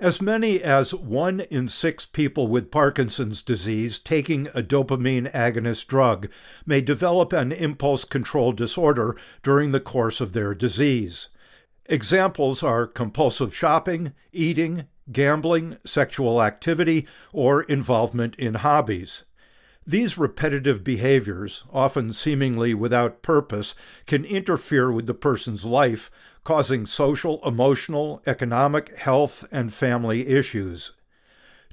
As many as one in six people with Parkinson's disease taking a dopamine agonist drug may develop an impulse control disorder during the course of their disease. Examples are compulsive shopping, eating, gambling, sexual activity, or involvement in hobbies. These repetitive behaviors, often seemingly without purpose, can interfere with the person's life, causing social, emotional, economic, health, and family issues.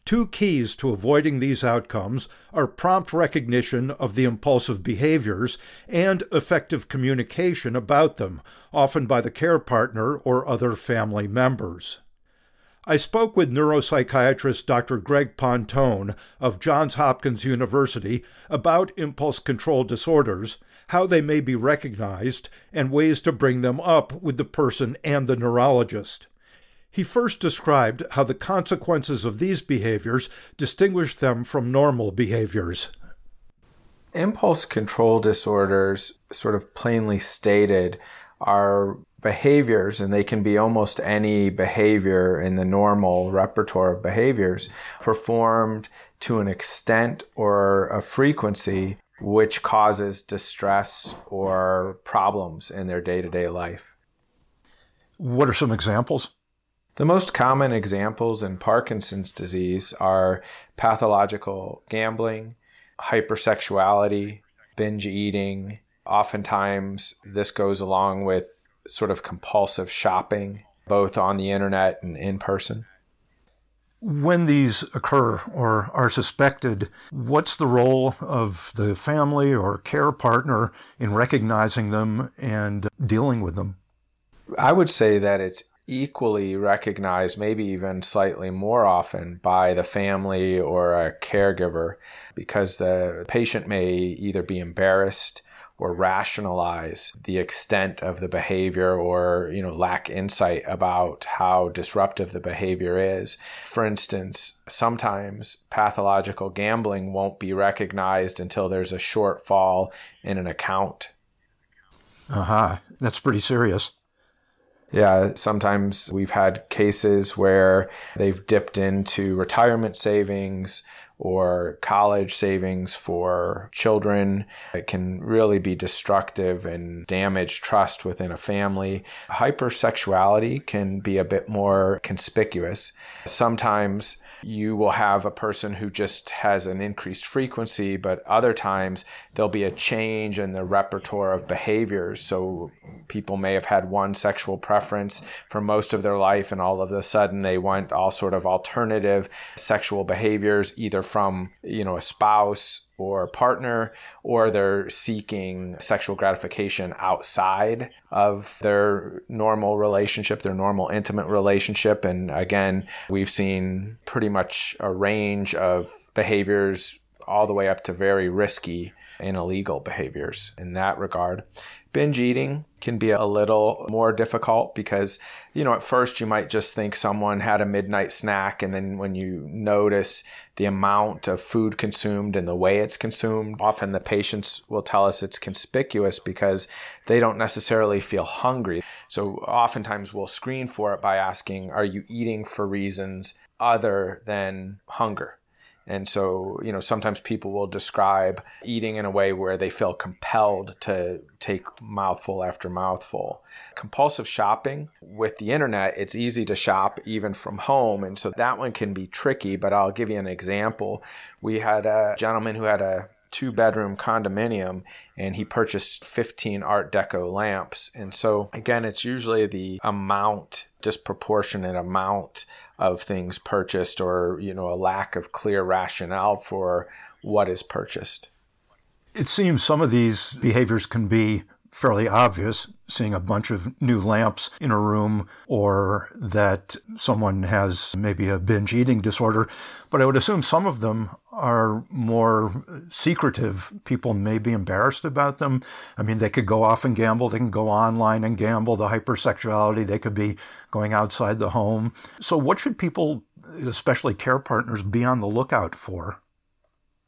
Two keys to avoiding these outcomes are prompt recognition of the impulsive behaviors and effective communication about them, often by the care partner or other family members. I spoke with neuropsychiatrist Dr. Greg Pontone of Johns Hopkins University about impulse control disorders how they may be recognized, and ways to bring them up with the person and the neurologist. He first described how the consequences of these behaviors distinguish them from normal behaviors. Impulse control disorders, sort of plainly stated, are behaviors, and they can be almost any behavior in the normal repertoire of behaviors, performed to an extent or a frequency which causes distress or problems in their day to day life. What are some examples? The most common examples in Parkinson's disease are pathological gambling, hypersexuality, binge eating. Oftentimes, this goes along with sort of compulsive shopping, both on the internet and in person. When these occur or are suspected, what's the role of the family or care partner in recognizing them and dealing with them? I would say that it's equally recognized, maybe even slightly more often, by the family or a caregiver because the patient may either be embarrassed or rationalize the extent of the behavior or you know lack insight about how disruptive the behavior is for instance sometimes pathological gambling won't be recognized until there's a shortfall in an account aha uh-huh. that's pretty serious yeah, sometimes we've had cases where they've dipped into retirement savings or college savings for children. It can really be destructive and damage trust within a family. Hypersexuality can be a bit more conspicuous. Sometimes you will have a person who just has an increased frequency, but other times there'll be a change in the repertoire of behaviors. So people may have had one sexual preference for most of their life, and all of a sudden they want all sort of alternative sexual behaviors, either from you know a spouse or partner, or they're seeking sexual gratification outside of their normal relationship, their normal intimate relationship. And again, we've seen pretty much a range of behaviors all the way up to very risky and illegal behaviors in that regard. Binge eating can be a little more difficult because, you know, at first you might just think someone had a midnight snack, and then when you notice the amount of food consumed and the way it's consumed, often the patients will tell us it's conspicuous because they don't necessarily feel hungry. So oftentimes we'll screen for it by asking, Are you eating for reasons other than hunger? And so, you know, sometimes people will describe eating in a way where they feel compelled to take mouthful after mouthful. Compulsive shopping with the internet, it's easy to shop even from home. And so that one can be tricky, but I'll give you an example. We had a gentleman who had a two bedroom condominium and he purchased 15 art deco lamps. And so again it's usually the amount disproportionate amount of things purchased or you know a lack of clear rationale for what is purchased. It seems some of these behaviors can be fairly obvious, seeing a bunch of new lamps in a room, or that someone has maybe a binge eating disorder. But I would assume some of them are more secretive. People may be embarrassed about them. I mean, they could go off and gamble, they can go online and gamble, the hypersexuality, they could be going outside the home. So, what should people, especially care partners, be on the lookout for?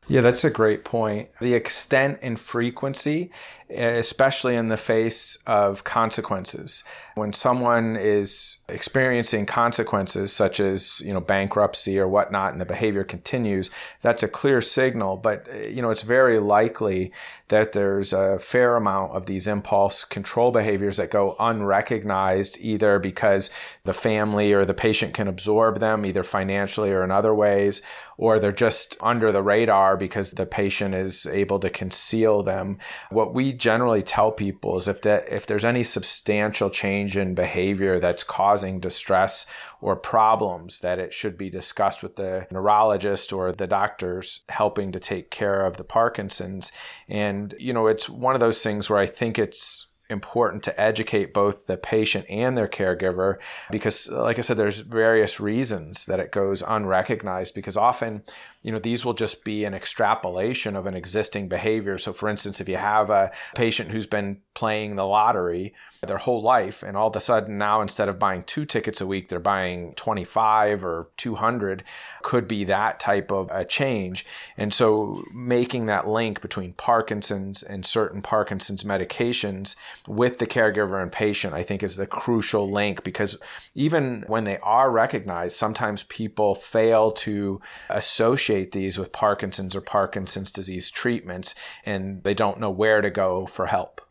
Yeah, that's a great point. The extent and frequency, especially in the face of consequences. When someone is experiencing consequences such as, you know, bankruptcy or whatnot and the behavior continues, that's a clear signal, but you know, it's very likely that there's a fair amount of these impulse control behaviors that go unrecognized either because the family or the patient can absorb them either financially or in other ways or they're just under the radar because the patient is able to conceal them. What we generally tell people is if that if there's any substantial change in behavior that's causing distress or problems that it should be discussed with the neurologist or the doctors helping to take care of the Parkinson's. And you know, it's one of those things where I think it's important to educate both the patient and their caregiver because like i said there's various reasons that it goes unrecognized because often you know these will just be an extrapolation of an existing behavior. So for instance if you have a patient who's been playing the lottery their whole life and all of a sudden now instead of buying two tickets a week they're buying 25 or 200 could be that type of a change. And so making that link between parkinson's and certain parkinson's medications with the caregiver and patient i think is the crucial link because even when they are recognized sometimes people fail to associate these with parkinson's or parkinson's disease treatments and they don't know where to go for help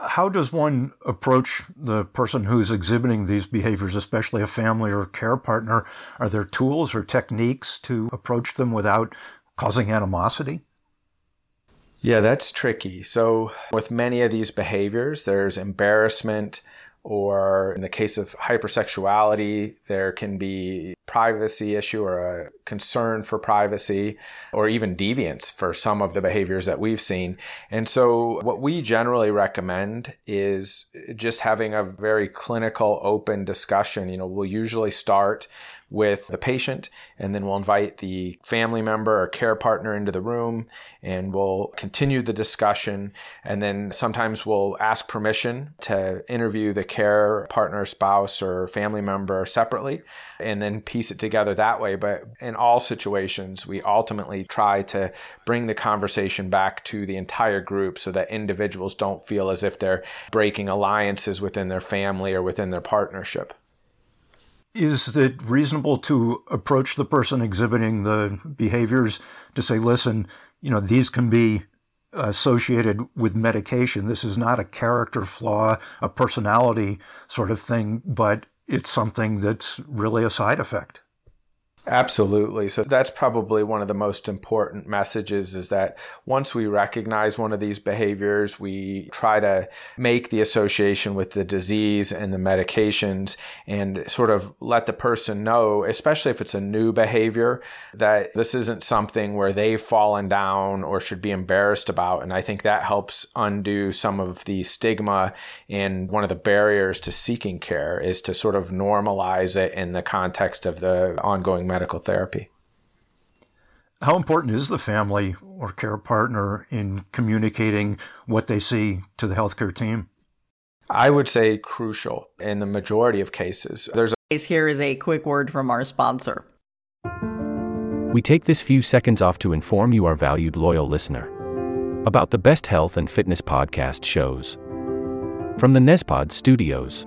how does one approach the person who's exhibiting these behaviors, especially a family or care partner? Are there tools or techniques to approach them without causing animosity? Yeah, that's tricky. So, with many of these behaviors, there's embarrassment, or in the case of hypersexuality, there can be privacy issue or a concern for privacy or even deviance for some of the behaviors that we've seen. And so what we generally recommend is just having a very clinical open discussion. You know, we'll usually start with the patient, and then we'll invite the family member or care partner into the room, and we'll continue the discussion. And then sometimes we'll ask permission to interview the care partner, spouse, or family member separately, and then piece it together that way. But in all situations, we ultimately try to bring the conversation back to the entire group so that individuals don't feel as if they're breaking alliances within their family or within their partnership. Is it reasonable to approach the person exhibiting the behaviors to say, listen, you know, these can be associated with medication. This is not a character flaw, a personality sort of thing, but it's something that's really a side effect. Absolutely. So that's probably one of the most important messages is that once we recognize one of these behaviors, we try to make the association with the disease and the medications and sort of let the person know, especially if it's a new behavior, that this isn't something where they've fallen down or should be embarrassed about. And I think that helps undo some of the stigma and one of the barriers to seeking care is to sort of normalize it in the context of the ongoing medical therapy. How important is the family or care partner in communicating what they see to the healthcare team? I would say crucial in the majority of cases. There's a- here is a quick word from our sponsor. We take this few seconds off to inform you, our valued loyal listener, about the best health and fitness podcast shows from the Nezpod studios.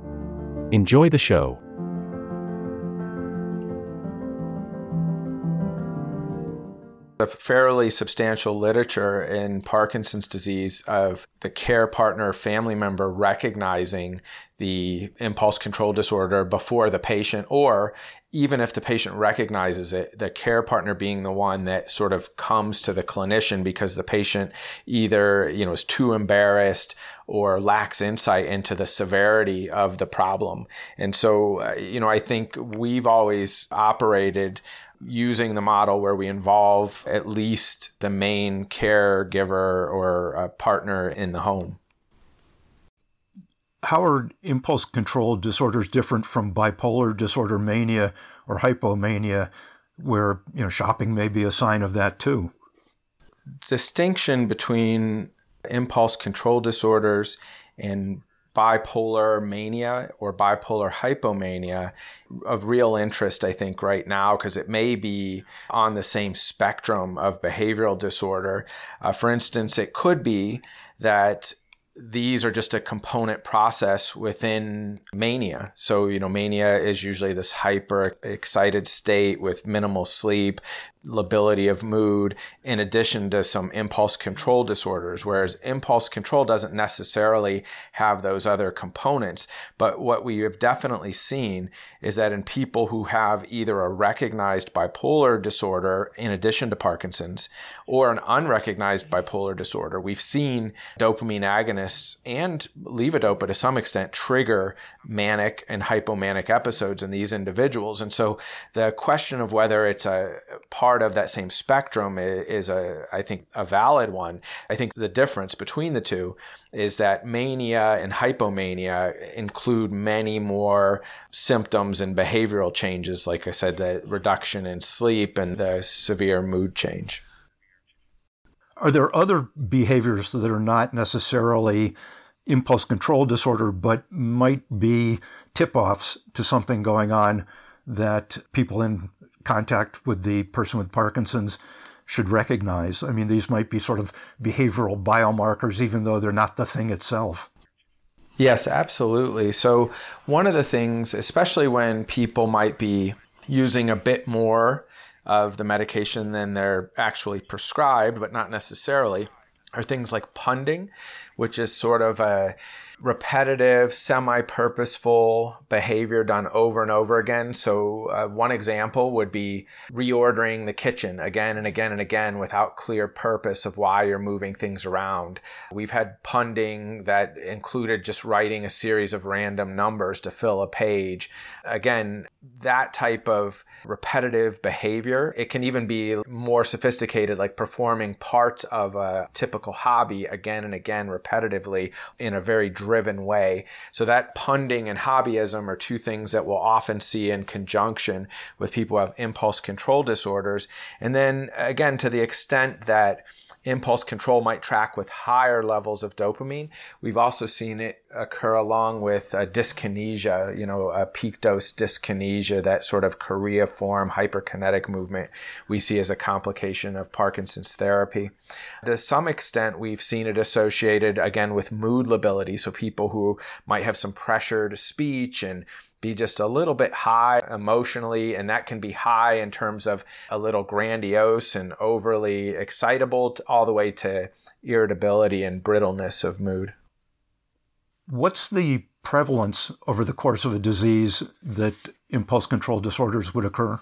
Enjoy the show. a fairly substantial literature in Parkinson's disease of the care partner family member recognizing the impulse control disorder before the patient, or even if the patient recognizes it, the care partner being the one that sort of comes to the clinician because the patient either you know is too embarrassed or lacks insight into the severity of the problem. And so, uh, you know, I think we've always operated using the model where we involve at least the main caregiver or a partner in the home. How are impulse control disorders different from bipolar disorder mania or hypomania, where you know shopping may be a sign of that too? Distinction between impulse control disorders and bipolar mania or bipolar hypomania of real interest, I think, right now, because it may be on the same spectrum of behavioral disorder. Uh, for instance, it could be that these are just a component process within mania. So, you know, mania is usually this hyper excited state with minimal sleep, lability of mood, in addition to some impulse control disorders. Whereas impulse control doesn't necessarily have those other components. But what we have definitely seen is that in people who have either a recognized bipolar disorder in addition to Parkinson's or an unrecognized bipolar disorder, we've seen dopamine agonists and levodopa to some extent trigger manic and hypomanic episodes in these individuals. And so the question of whether it's a part part of that same spectrum is a, I think, a valid one. I think the difference between the two is that mania and hypomania include many more symptoms and behavioral changes. Like I said, the reduction in sleep and the severe mood change. Are there other behaviors that are not necessarily impulse control disorder, but might be tip offs to something going on that people in contact with the person with Parkinson's should recognize. I mean, these might be sort of behavioral biomarkers, even though they're not the thing itself. Yes, absolutely. So, one of the things, especially when people might be using a bit more of the medication than they're actually prescribed, but not necessarily, are things like punding, which is sort of a repetitive, semi purposeful behavior done over and over again. So, uh, one example would be reordering the kitchen again and again and again without clear purpose of why you're moving things around. We've had punding that included just writing a series of random numbers to fill a page. Again, that type of repetitive behavior, it can even be more sophisticated, like performing parts of a typical hobby again and again repetitively in a very driven way. So that punding and hobbyism are two things that we'll often see in conjunction with people who have impulse control disorders. And then again, to the extent that impulse control might track with higher levels of dopamine. We've also seen it occur along with uh, dyskinesia, you know, a peak dose dyskinesia, that sort of choreiform hyperkinetic movement we see as a complication of Parkinson's therapy. To some extent, we've seen it associated again with mood lability. So people who might have some pressure to speech and be just a little bit high emotionally, and that can be high in terms of a little grandiose and overly excitable, all the way to irritability and brittleness of mood. What's the prevalence over the course of a disease that impulse control disorders would occur?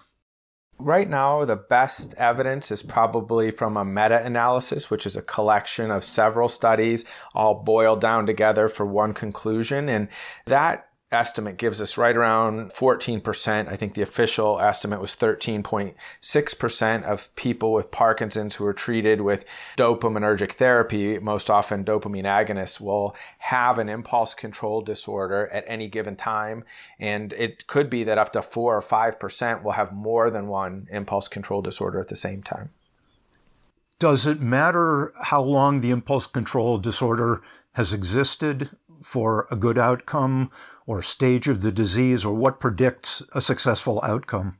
Right now, the best evidence is probably from a meta analysis, which is a collection of several studies all boiled down together for one conclusion. And that estimate gives us right around 14%. I think the official estimate was 13.6% of people with Parkinson's who are treated with dopaminergic therapy, most often dopamine agonists, will have an impulse control disorder at any given time. And it could be that up to 4 or 5% will have more than one impulse control disorder at the same time. Does it matter how long the impulse control disorder has existed for a good outcome or stage of the disease, or what predicts a successful outcome?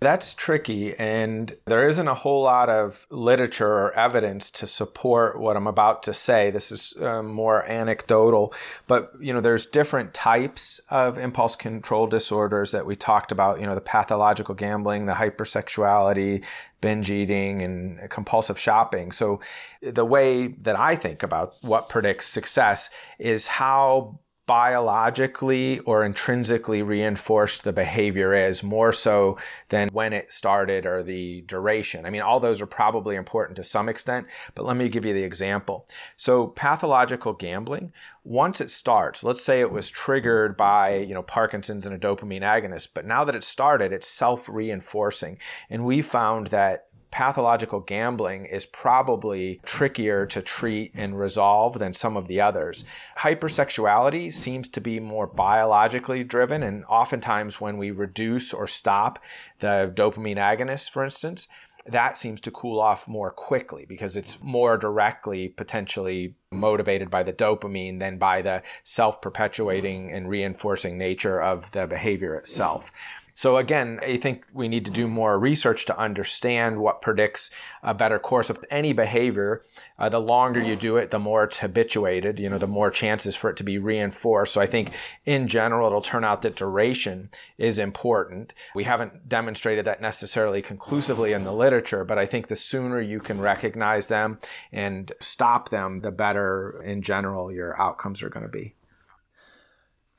That's tricky, and there isn't a whole lot of literature or evidence to support what I'm about to say. This is um, more anecdotal, but you know, there's different types of impulse control disorders that we talked about. You know, the pathological gambling, the hypersexuality, binge eating, and compulsive shopping. So, the way that I think about what predicts success is how biologically or intrinsically reinforced the behavior is more so than when it started or the duration. I mean, all those are probably important to some extent, but let me give you the example. So, pathological gambling, once it starts, let's say it was triggered by, you know, Parkinson's and a dopamine agonist, but now that it started, it's self-reinforcing. And we found that pathological gambling is probably trickier to treat and resolve than some of the others. Hypersexuality seems to be more biologically driven, and oftentimes when we reduce or stop the dopamine agonist, for instance, that seems to cool off more quickly because it's more directly potentially motivated by the dopamine than by the self perpetuating and reinforcing nature of the behavior itself. So again, I think we need to do more research to understand what predicts a better course of any behavior. Uh, the longer you do it, the more it's habituated, you know, the more chances for it to be reinforced. So I think in general, it'll turn out that duration is important. We haven't demonstrated that necessarily conclusively in the literature, but I think the sooner you can recognize them and stop them, the better in general your outcomes are going to be.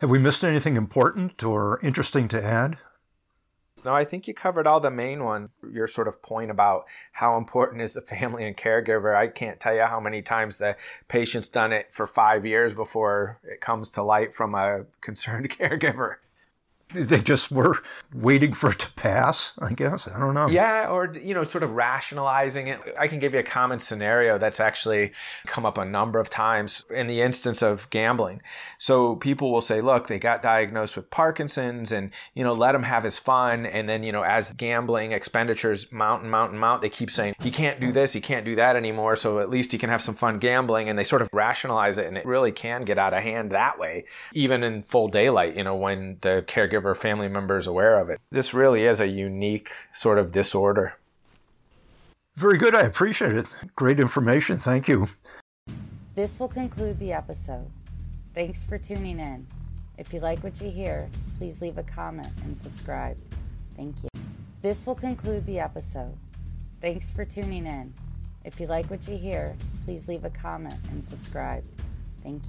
Have we missed anything important or interesting to add? No, I think you covered all the main one. Your sort of point about how important is the family and caregiver. I can't tell you how many times the patient's done it for five years before it comes to light from a concerned caregiver. They just were waiting for it to pass, I guess. I don't know. Yeah, or, you know, sort of rationalizing it. I can give you a common scenario that's actually come up a number of times in the instance of gambling. So people will say, look, they got diagnosed with Parkinson's and, you know, let him have his fun. And then, you know, as gambling expenditures mount and mount and mount, they keep saying, he can't do this, he can't do that anymore. So at least he can have some fun gambling. And they sort of rationalize it. And it really can get out of hand that way, even in full daylight, you know, when the caregiver caregiver family members aware of it. This really is a unique sort of disorder. Very good. I appreciate it. Great information. Thank you. This will conclude the episode. Thanks for tuning in. If you like what you hear, please leave a comment and subscribe. Thank you. This will conclude the episode. Thanks for tuning in. If you like what you hear, please leave a comment and subscribe. Thank you.